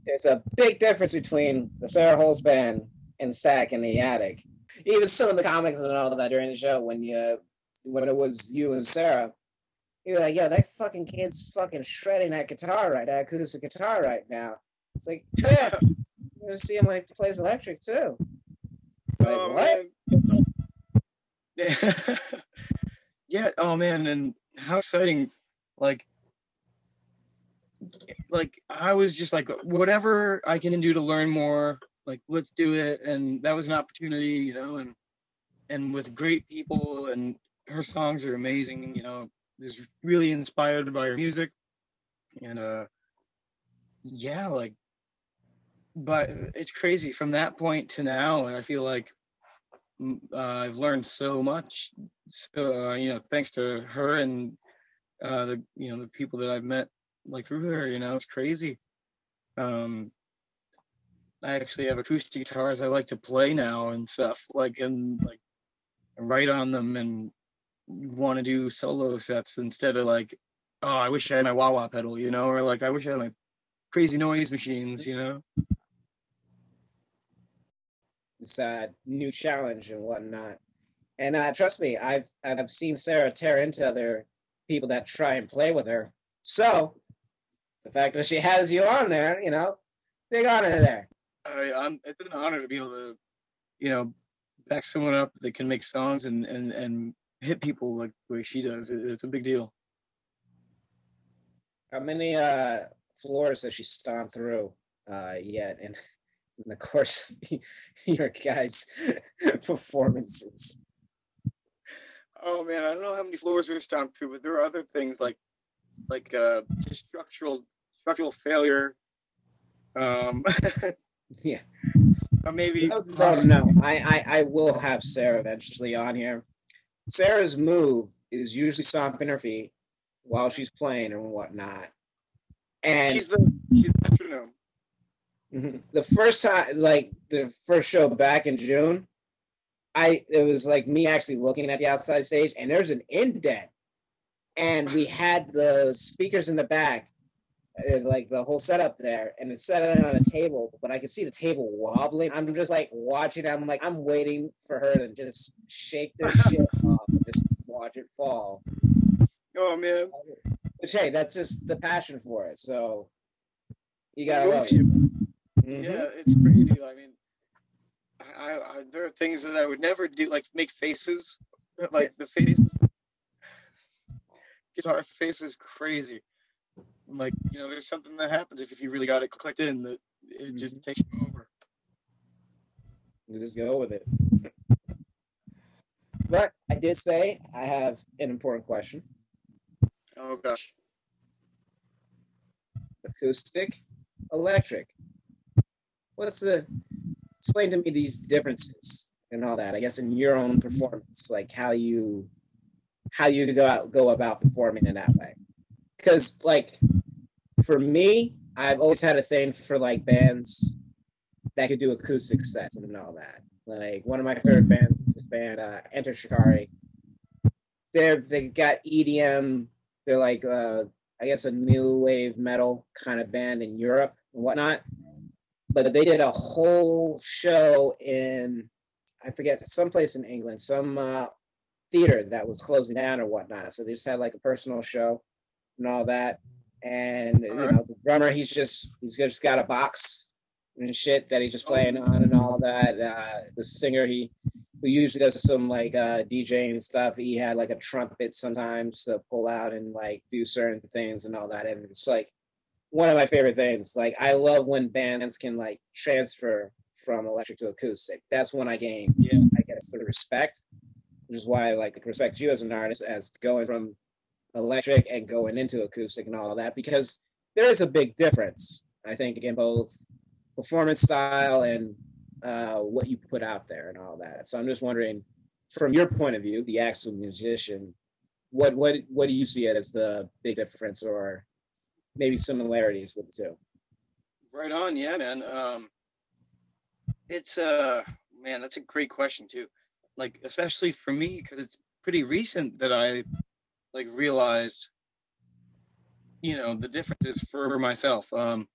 there's a big difference between the Sarah Holes band and Static in the Attic. Even some of the comics and all that during the show when you when it was you and Sarah, you're like, "Yo, that fucking kid's fucking shredding that guitar right, that acoustic guitar right now." It's like, yeah, you're gonna see him when he plays electric too. Like, Oh, what? man. Yeah. yeah. Oh man, and how exciting! Like, like I was just like, whatever I can do to learn more, like let's do it. And that was an opportunity, you know. And and with great people, and her songs are amazing. You know, is really inspired by her music, and uh, yeah, like but it's crazy from that point to now And i feel like mm, uh, i've learned so much so uh, you know thanks to her and uh the you know the people that i've met like through her you know it's crazy um i actually have acoustic guitars i like to play now and stuff like and like write on them and want to do solo sets instead of like oh i wish i had my wah wah pedal you know or like i wish i had my crazy noise machines you know It's a new challenge and whatnot. And uh, trust me, I've I've seen Sarah tear into other people that try and play with her. So the fact that she has you on there, you know, big honor there. I, I'm, it's an honor to be able to, you know, back someone up that can make songs and and and hit people like the way she does. It, it's a big deal. How many uh, floors has she stomped through uh, yet in, in the course of your guys' performances? Oh man, I don't know how many floors we've stomped through, but there are other things like like uh just structural structural failure. Um, Yeah. or maybe No, no, no. I, I, I will have Sarah eventually on here. Sarah's move is usually stomping her feet while she's playing and whatnot. And she's the she's the metronome. Mhm. The first time, like the first show back in June, I it was like me actually looking at the outside stage, and there's an indent, and we had the speakers in the back, like the whole setup there, and it's set on a table, but I can see the table wobbling. I'm just like watching. I'm like I'm waiting for her to just shake this shit off and just watch it fall. Oh man, Which hey, that's just the passion for it. So you gotta love it. Mhm. Yeah, it's crazy. I mean, I, I, I there are things that I would never do, like make faces, like the faces. Guitar face is crazy. Like you know, there's something that happens if, if you really got it clicked in that it mm-hmm. just takes you over. You just go with it. But I did say I have an important question. Oh gosh, Acoustic, electric. What's the explain to me these differences and all that? I guess in your own performance, like how you how you go out go about performing in that way. Because like for me, I've always had a thing for like bands that could do acoustic sets and all that. Like one of my favorite bands is this band, uh, Enter Shikari. They're they got EDM. They're like uh, I guess a new wave metal kind of band in Europe and whatnot. But they did a whole show in I forget someplace in England, some uh, theater that was closing down or whatnot. So they just had like a personal show and all that. And you know, the drummer, he's just he's just got a box and shit that he's just playing on and all that. Uh, the singer, he who usually does some like uh, DJing and stuff. He had like a trumpet sometimes to pull out and like do certain things and all that. And it's like one of my favorite things. Like I love when bands can like transfer from electric to acoustic. That's when I gain, Yeah. I guess, the respect, which is why I like respect you as an artist as going from electric and going into acoustic and all of that because there is a big difference. I think in both performance style and uh, what you put out there and all that. So I'm just wondering, from your point of view, the actual musician, what what what do you see as the big difference or maybe similarities with the two? right on, yeah, man. Um, it's uh, man, that's a great question too. Like especially for me because it's pretty recent that I like realized, you know, the differences for myself. Um,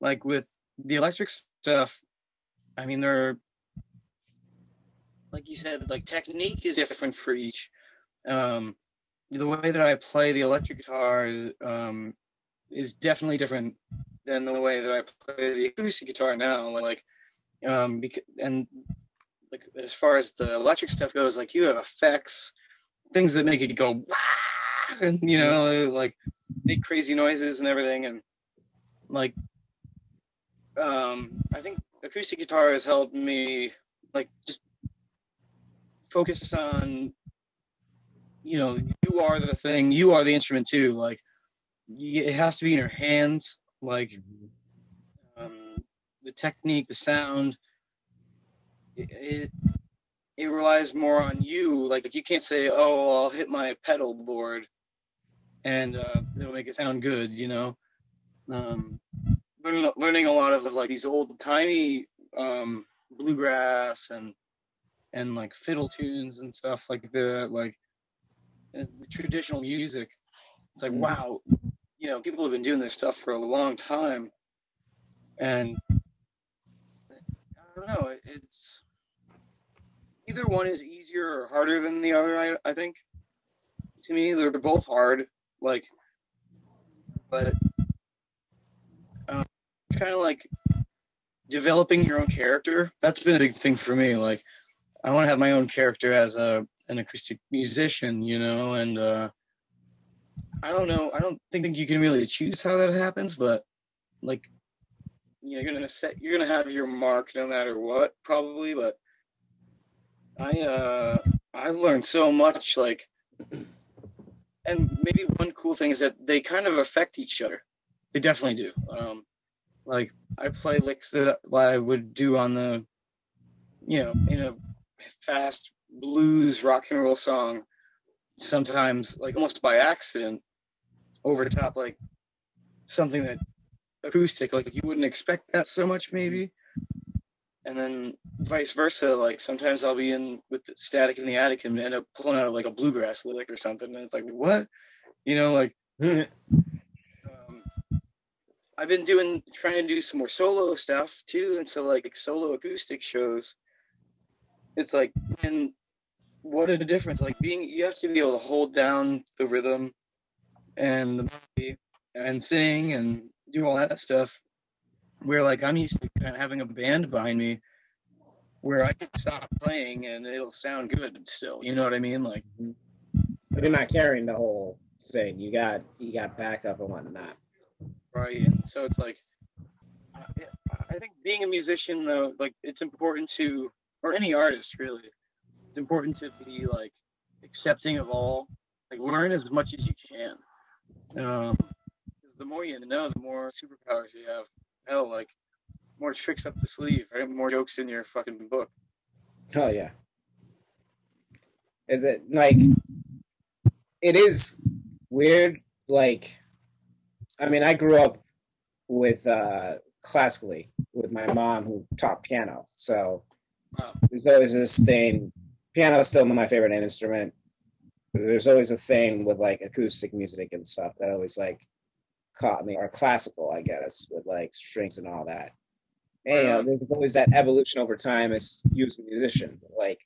like with the electric stuff, I mean, there, are, like you said, like technique is different for each. Um, the way that I play the electric guitar um, is definitely different than the way that I play the acoustic guitar now. Like, um, because, and like as far as the electric stuff goes, like you have effects, things that make it go! And you know, like make crazy noises and everything, and like, um, I think acoustic guitar has helped me like just focus on you know you are the thing you are the instrument too like it has to be in your hands like um, the technique the sound it, it it relies more on you like you can't say oh i'll hit my pedal board and uh, it'll make it sound good you know um, learning, learning a lot of like these old tiny um, bluegrass and and like fiddle tunes and stuff like the like the traditional music. It's like Mhm. wow, you know, people have been doing this stuff for a long time, and I don't know. it- It's either one is easier or harder than the other. I I think to me they're both hard. Like, but um, kind of like developing your own character. That's been a big thing for me. Like, I want to have my own character as a an acoustic musician, you know, and uh, I don't know. I don't think you can really choose how that happens, but like, you're gonna set, you're gonna have your mark no matter what, probably. But I, uh, I've learned so much, like, and maybe one cool thing is that they kind of affect each other. They definitely do. Um, like I play licks that I would do on the, you know, in a fast blues rock and roll song, sometimes like almost by accident, over top like something that acoustic, like you wouldn't expect that so much maybe. And then vice versa, like sometimes I'll be in with the static in the attic and end up pulling out like a bluegrass lick or something, and it's like what, you know, like um, I've been doing trying to do some more solo stuff too, and so like solo acoustic shows, it's like and what a difference! Like being you have to be able to hold down the rhythm and the melody and sing and do all that stuff. Where like I'm used to kind of having a band behind me, where I can stop playing and it'll sound good still. You know what I mean? Like But you're not carrying the whole thing. You got you got backup and whatnot. right and so it's like I- think being a musician though like it's important to or any artist really it's important to be like accepting of all like learn as much as you can um 'cause the more you know the more superpowers you have hell like more tricks up the sleeve right more jokes in your fucking book Oh yeah. Is it like it is weird like I mean I grew up with uh classically with my mom who taught piano. So Wow. there's always this thing piano is still my favorite instrument. There's always a thing with like acoustic music and stuff that always like caught me or classical, I guess, with like strings and all that. And you know, there's always that evolution over time as you as a musician. Like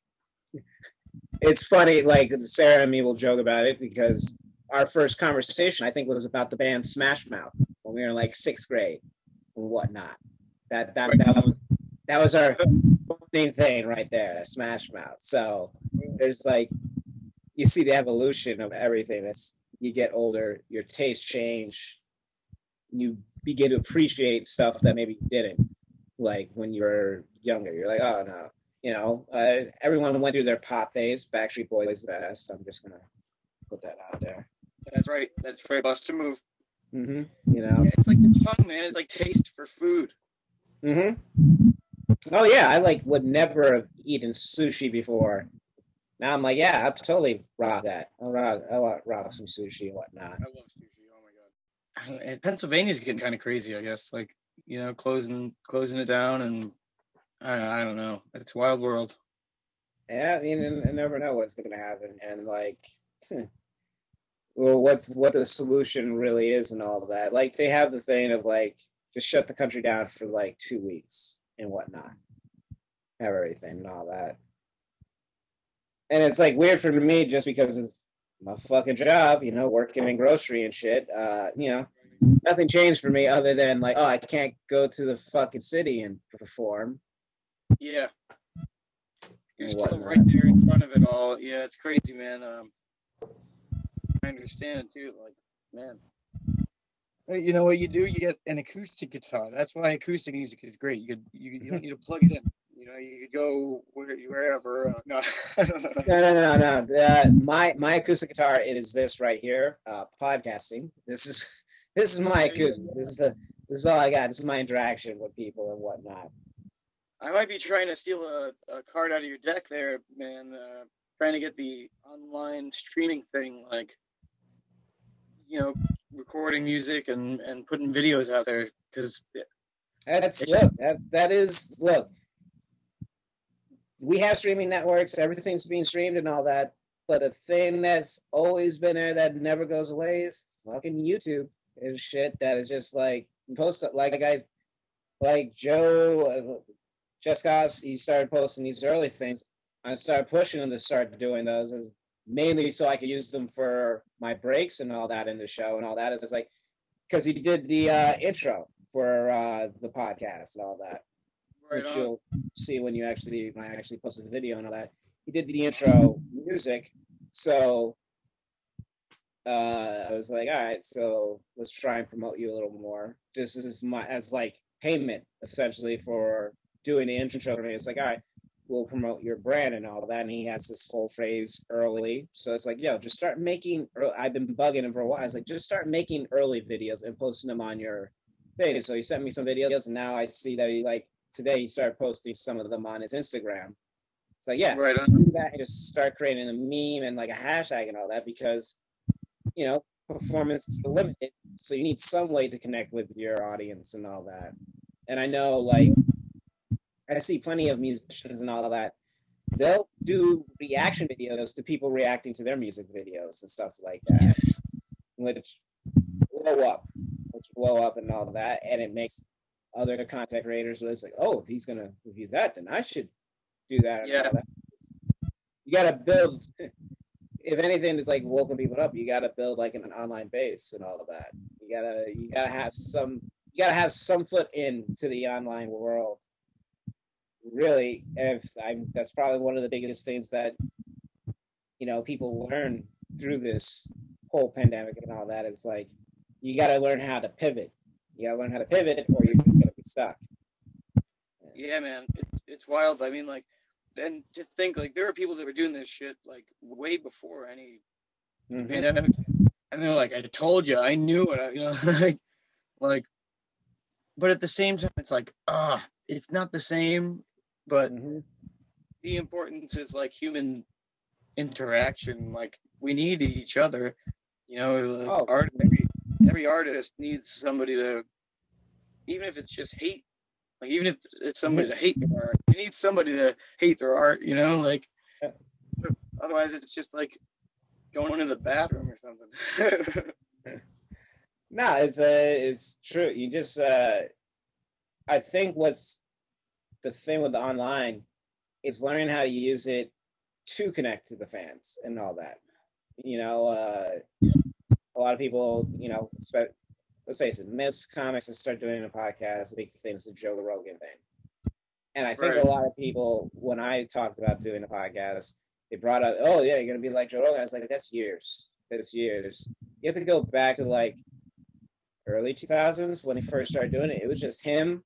it's funny, like Sarah and me will joke about it because our first conversation I think was about the band Smash Mouth when we were in like sixth grade and whatnot. That that Right. that was that was our main thing right there, Smash Mouth. So there's like you see the evolution of everything as you get older, your tastes change, you begin to appreciate stuff that maybe you didn't like when you were younger. You're like, oh no, you know, uh, everyone went through their pop phase. Backstreet Boys the best. I'm just gonna put that out there. that's right that's very bust to move hmm You know. Yeah, it's like it's fun man it's like taste for food Mm hmm Oh yeah, I like would never have eaten sushi before. Now I'm like, yeah, I'll totally rock that. I'll rock, I'll rock some sushi and whatnot. I love sushi. Oh my god. I don't, and Pennsylvania's getting kind of crazy, I guess. Like you know, closing closing it down, and I, I don't know. It's wild world. Yeah, I mean, I never know what's going to happen, and like, hmm. well, what's what the solution really is, and all of that. Like, they have the thing of like just shut the country down for like two weeks and whatnot, have everything and all that. And it's like weird for me just because of my fucking job, you know, working in grocery and shit. Uh, you know, nothing changed for me other than like, oh, I can't go to the fucking city and perform. Yeah. You're And still whatnot. right there in front of it all. Yeah, it's crazy, man. Um, I understand too. Like, man, Hey, you know what you do? You get an acoustic guitar. That's why acoustic music is great. You could you, you don't need to plug it in. You know, you could go wherever. Uh, no, No, no, no, no. Uh, my my acoustic guitar is this right here. Uh, podcasting. This is this is my acoustic. This is the this is all I got. This is my interaction with people and whatnot. I might be trying to steal a, a card out of your deck there, man. Uh, trying to get the online streaming thing, like, you know, recording music and, and putting videos out there. Because, That's look. That that is look. We have streaming networks. Everything's being streamed and all that. But the thing that's always been there that never goes away is fucking YouTube and shit. That is just like post like guys like Joe uh, Jessica. He started posting these early things. I started pushing him to start doing those, as mainly so I could use them for my breaks and all that in the show and all that. Is like because he did the uh, intro for uh, the podcast and all that, right which on. you'll see when you actually when I actually posted the video and all that. He did the intro music, so uh, I was like, all right, so let's try and promote you a little more. This is my as like payment essentially for doing the intro for me. It's like, all right, we'll promote your brand and all that. And he has this whole phrase early, so it's like, yo, just start making. I've been bugging him for a while. I was like, just start making early videos and posting them on your thing. So he sent me some videos, and now I see that he like today he started posting some of them on his Instagram. So yeah, Right on. that and just start creating a meme and like a hashtag and all that because you know performance is limited So you need some way to connect with your audience and all that. And I know, like, I see plenty of musicians and all that. They'll do reaction videos to people reacting to their music videos and stuff like that, which blow up, which blow up and all that, and it makes other content creators. It's like, oh, if he's gonna review that, then I should do that. Yeah. that. You gotta build. If anything, is like woken people up. You gotta build like an online base and all of that. You gotta you gotta have some you gotta have some foot into the online world. Really, if I'm that's probably one of the biggest things that you know people learn through this whole pandemic and all that. It's like you gotta learn how to pivot. You gotta learn how to pivot, or you're just gonna be stuck. Yeah, man, it's it's wild. I mean, like, then to think like there are people that were doing this shit like way before any Mhm. pandemic, and they're like, "I told you, I knew it," you know, like, like. But at the same time, it's like, ah, it's not the same. But Mhm. the importance is like human interaction. Like we need each other. You know, like, Oh. art. Every every artist needs somebody to, even if it's just hate. Like even if it's somebody to hate their art, you need somebody to hate their art. You know, like Yeah. otherwise it's just like going to the bathroom or something. No, it's uh, it's true. You just, uh, I think what's the thing with the online is learning how to use it to connect to the fans and all that. You know, uh, a lot of people, you know, let's face it, most comics that start doing a podcast, the big thing is the Joe Rogan thing. And I think Right. a lot of people, when I talked about doing a podcast, they brought up, oh yeah, you're gonna be like Joe Rogan. I was like, that's years. That's years. You have to go back to like early 2000s when he first started doing it. It was just him,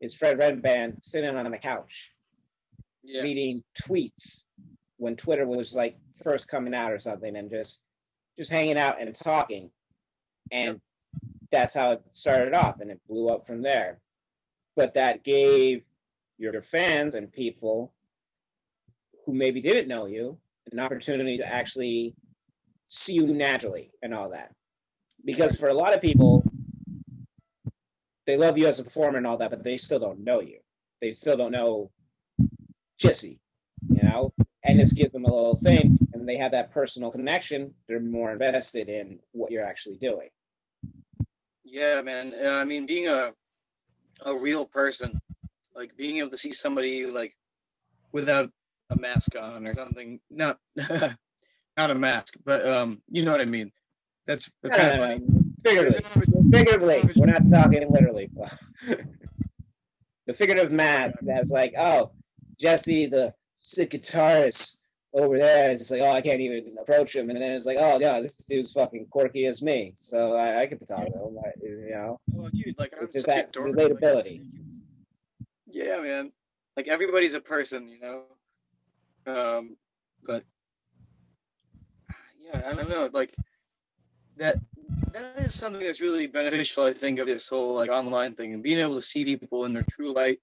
his Fred Redban sitting on a couch yeah, reading tweets when Twitter was like first coming out or something, and just just hanging out and talking, and that's how it started off, and it blew up from there. But that gave your fans and people who maybe didn't know you an opportunity to actually see you naturally and all that. Because for a lot of people, they love you as a performer and all that, but they still don't know you. They still don't know Jesse, you know? And this gives them a little thing, and they have that personal connection. They're more invested in what you're actually doing. Yeah, man. Uh, I mean, being a a real person, like being able to see somebody like without a mask on or something. Not not a mask, but um, you know what I mean. That's that's kind of funny. figuratively, figuratively, we're not talking literally. the figurative mask that's like, oh, Jesse, the sick guitarist over there, is like, oh, I can't even approach him, and then it's like, oh, yeah, this dude's fucking quirky as me, so I, I get to talk to him, you know. Oh, dude, like I'm such a that dork. relatability. Like, yeah, man. Like everybody's a person, you know. Um, but yeah, I don't know. Like that. That is something that's really beneficial. I think of this whole like online thing and being able to see people in their true light.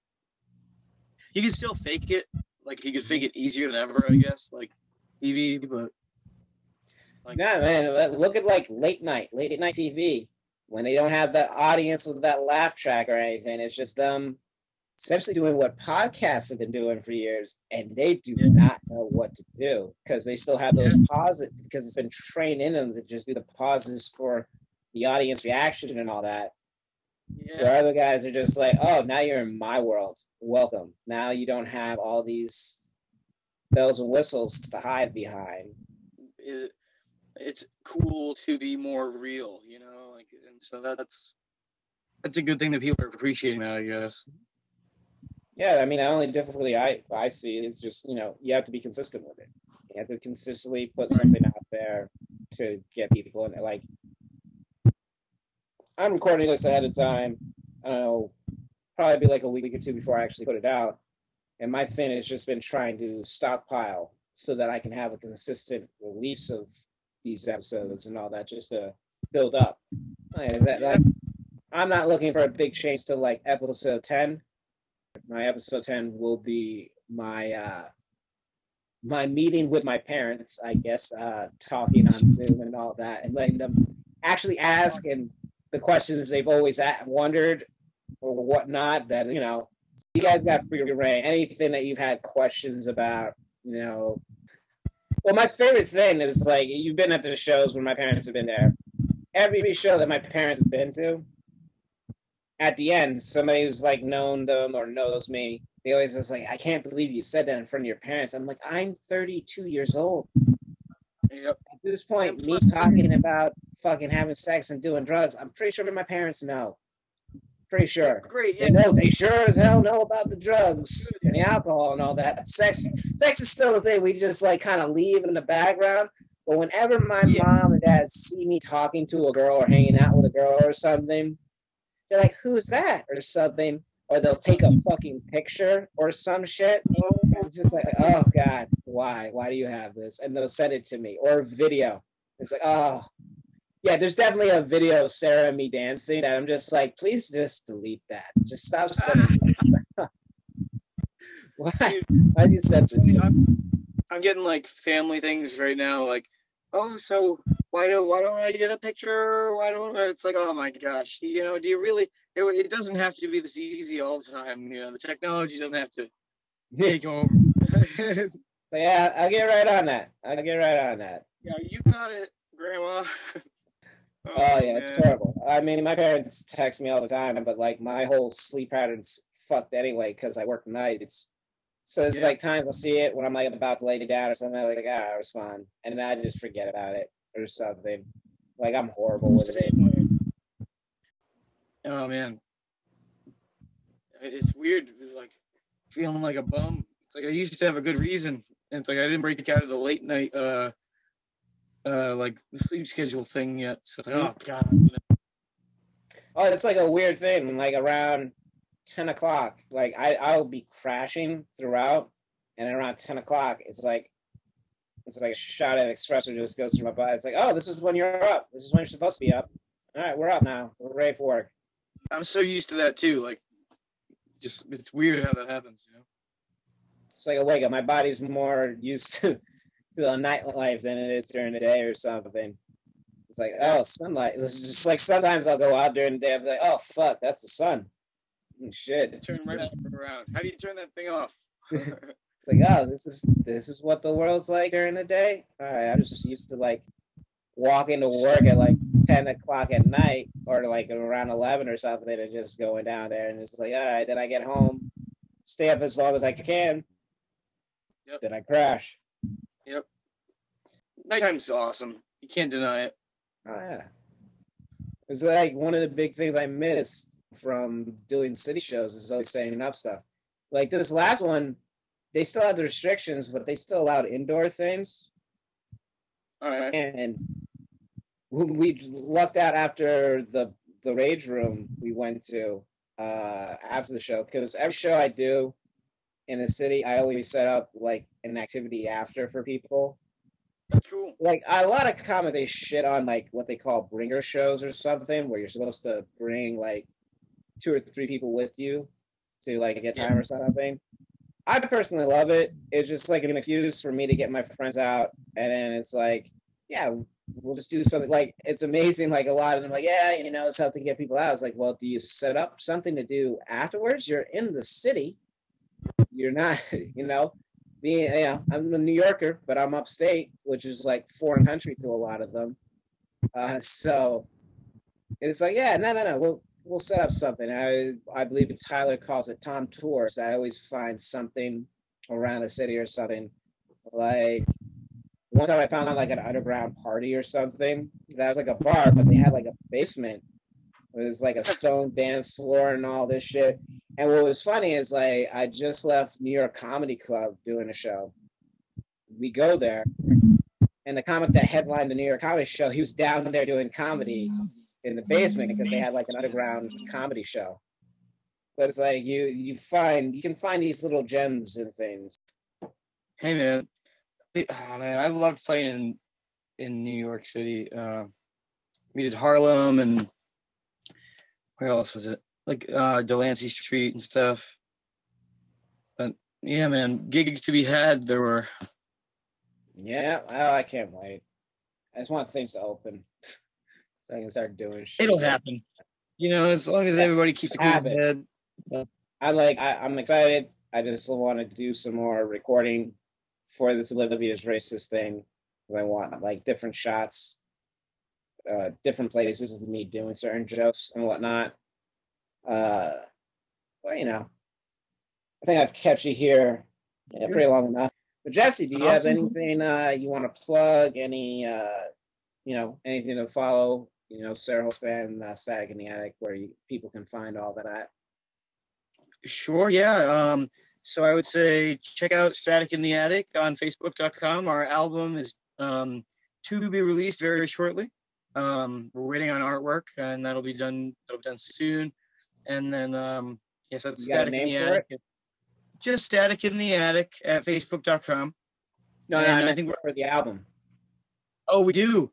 You can still fake it. Like you could fake it easier than ever, I guess. Like TV, but like Yeah, man. Look at like late night, late at night TV when they don't have that audience with that laugh track or anything. It's just them essentially doing what podcasts have been doing for years, and they do Yeah. not know what to do because they still have those pauses because it's been trained in them to just do the pauses for the audience reaction and all that. yeah, Where other guys are just like, "Oh, now you're in my world. Welcome. Now you don't have all these bells and whistles to hide behind." it, it's cool to be more real, you know. Like, and so that's that's a good thing that people are appreciating that, I guess. Yeah, I mean, the only difficulty I I see is just you know you have to be consistent with it. You have to consistently put something out there to get people in. Like, I'm recording this ahead of time. I don't know, probably be like a week or two before I actually put it out. And my thing has just been trying to stockpile so that I can have a consistent release of these episodes and all that, just to build up. That, like, I'm not looking for a big change to like episode ten my episode 10 will be my uh my meeting with my parents i guess uh talking on zoom and all that and letting them actually ask and the questions they've always at, wondered or whatnot. That you know, you guys got free reign. Anything that you've had questions about, you know. Well, my favorite thing is like you've been at the shows when my parents have been there. Every show that my parents have been to, at the end, somebody who's like known them or knows me, they always just like, I can't believe you said that in front of your parents. I'm like, I'm 32 years old. Yep. At this point, me talking about fucking having sex and doing drugs, I'm pretty sure that my parents know. Pretty sure. Great. They Yeah. know they sure as hell know about the drugs and the alcohol and all that. Sex sex is still the thing we just like kind of leave in the background. But whenever my Yes. mom and dad see me talking to a girl or hanging out with a girl or something, they're like, Who's that? or something. Or they'll take a fucking picture or some shit. Oh. It's just like, oh God, why? Why do you have this? And they'll send it to me. Or video. It's like, oh yeah, there's definitely a video of Sarah and me dancing that I'm just like, please just delete that. Just stop sending this. Why? Why'd you send this? I'm, I'm getting like family things right now. Like, oh, so why don't why don't I get a picture? Why don't I? It's like, oh my gosh, you know, do you really? It, it doesn't have to be this easy all the time. You know, the technology doesn't have to take over. But yeah, I'll get right on that. I'll get right on that. yeah, you got it, Grandma. Oh, yeah, it's terrible. I mean, my parents text me all the time, but like my whole sleep pattern's fucked anyway because I work nights. So it's Yeah. like times I'll see it when I'm like about to lay it down or something. I'm like, ah, I respond, and then I just forget about it or something. Like I'm horrible with it. Oh man, it's weird. It's like feeling like a bum. It's like I used to have a good reason, and it's like I didn't break out of the late night, uh, uh, like the sleep schedule thing yet. So it's like, oh god, you know? Oh, it's like a weird thing. Like around ten o'clock, like I I'll be crashing throughout, and around ten o'clock, it's like it's like a shot of espresso just goes through my body. It's like, oh, this is when you're up. This is when you're supposed to be up. All right, we're up now. We're ready for work. I'm so used to that too. Like, just it's weird how that happens. You know? It's like a wake up. My body's more used to to the nightlife than it is during the day or something. It's like, oh, sunlight. It's just like sometimes I'll go out during the day. I'll be like, oh fuck, that's the sun. Mm, Shit. Turn right around. How do you turn that thing off? like oh this is this is what the world's like during the day all right i'm just used to like walking to work at like 10 o'clock at night or like around 11 or something and just going down there and it's like all right then i get home stay up as long as i can Yep. then i crash Nighttime's awesome. You can't deny it. oh yeah it's like one of the big things i missed from doing city shows is always setting up stuff like this last one they still had the restrictions but they still allowed indoor things All right. and we lucked out after the the rage room we went to uh after the show because every show I do in the city I always set up like an activity after for people That's cool. like a lot of comics they shit on like what they call bringer shows or something where you're supposed to bring like two or three people with you to like get time or something I personally love it. It's just like an excuse for me to get my friends out, and then it's like, yeah, we'll just do something. Like it's amazing. Like a lot of them, like, yeah, you know, it's how to get people out. It's like, well, do you set up something to do afterwards? You're in the city. You're not, you know. You know, I'm a New Yorker, but I'm upstate, which is like foreign country to a lot of them. Uh, so it's like, yeah, no, no, no. We'll we'll set up something. I I believe Tyler calls it Tom Tours. I always find something around the city or something. Like one time I found out like an underground party or something. That was like a bar, but they had like a basement. It was like a stone dance floor and all this shit. And what was funny is like I just left New York Comedy Club doing a show. We go there, and the comic that headlined the New York Comedy Show, he was down there doing comedy in the basement because they had like an underground comedy show. But it's like you you find you can find these little gems and things. Hey man, oh man, I loved playing in in New York City. Uh, we did Harlem and where else was it? Like uh, Delancey Street and stuff. But yeah, man, gigs to be had. There were. Yeah, oh, I can't wait. I just want things to open. so I can start doing shit. It'll happen. You know, as long as everybody keeps a cool Happen. head. I'm like, I, I'm excited. I just want to do some more recording for this Olivia's racist thing. I want like different shots, uh, different places of me doing certain jokes and whatnot. Uh, well, you know, I think I've kept you here yeah, pretty long enough. But Jesse, do you have anything uh, you want to plug? Any, uh, you know, anything to follow? You know, Sarah Holspan, uh, Static in the Attic, where you, people can find all that at. Sure, yeah. Um, so I would say check out Static in the Attic on Facebook.com. Our album is um, to be released very shortly. Um, we're waiting on artwork, and that'll be done. That'll be done soon. And then, um, yes, that's You Static in the Attic. Just Static in the Attic at Facebook.com. No, no, And I I meant think for the album. Oh, we do.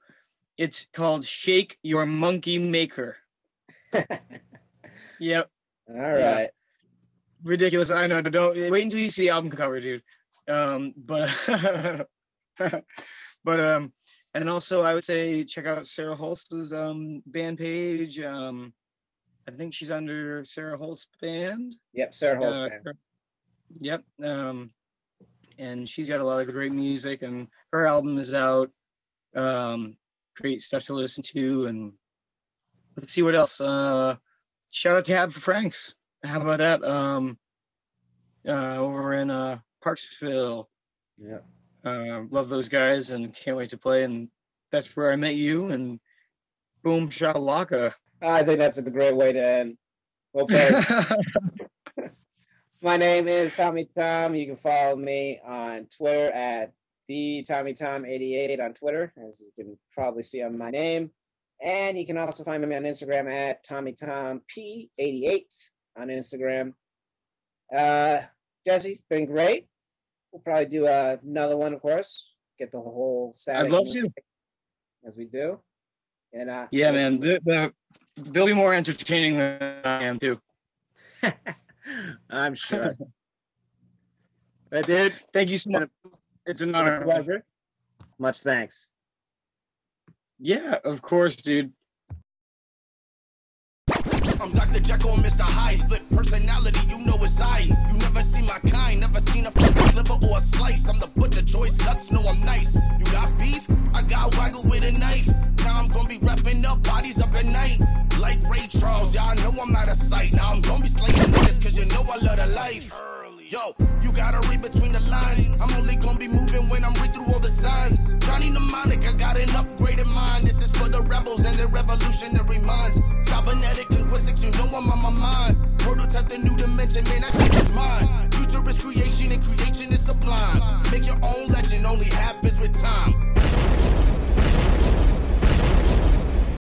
It's called Shake Your Monkey Maker. Yep. All right. ridiculous. I know. Don't wait until you see the album cover, dude. Um, but but um, and also I would say check out Sarah Holst's um band page. Um, I think she's under Sarah Holst Band. Yep, Sarah Uh, Holspan. Yep. Um, and she's got a lot of great music, and her album is out. Um, great stuff to listen to, and let's see what else. Uh, shout out to Hab for Franks. How about that? Um, uh, over in uh, Parksville. Yeah. Uh, love those guys, and can't wait to play. And that's where I met you. And boom, shakalaka. I think that's a great way to end. Okay. My name is Tommy Tom. You can follow me on Twitter at the Tommy Tom 88 on Twitter, as you can probably see on my name. And you can also find me on Instagram at Tommy Tom P88 on Instagram. Uh, Jesse, it's been great. We'll probably do uh, another one, of course. Get the whole Saturday I'd love to. as we do. And uh, Yeah, man. The, the, they'll be more entertaining than I am too. I'm sure. but dude, Thank you so much. It's an honor. pleasure. Much thanks. Yeah, of course, dude. I'm Dr. Jekyll and Mr. Hyde. Flip personality, you know it's I. You never see my kind, never seen a fucking sliver or a slice. I'm the butcher, choice cuts, know I'm nice. You got beef? I got waggle with a knife. Now I'm gonna be wrapping up bodies up at night. Like Ray Charles, y'all know I'm out of sight. Now I'm gonna be slaying niggas, cause you know I love the life. Yo, you gotta read between the lines. I'm only gonna be moving when I'm read through all the signs. Johnny Mnemonic, I got an upgraded mind. This is for the rebels and their revolutionary minds. Cybernetic linguistics, you know I'm on my mind. Prototype the new dimension, man, that shit is mine. Future is creation and creation is sublime. Make your own legend, only happens with time.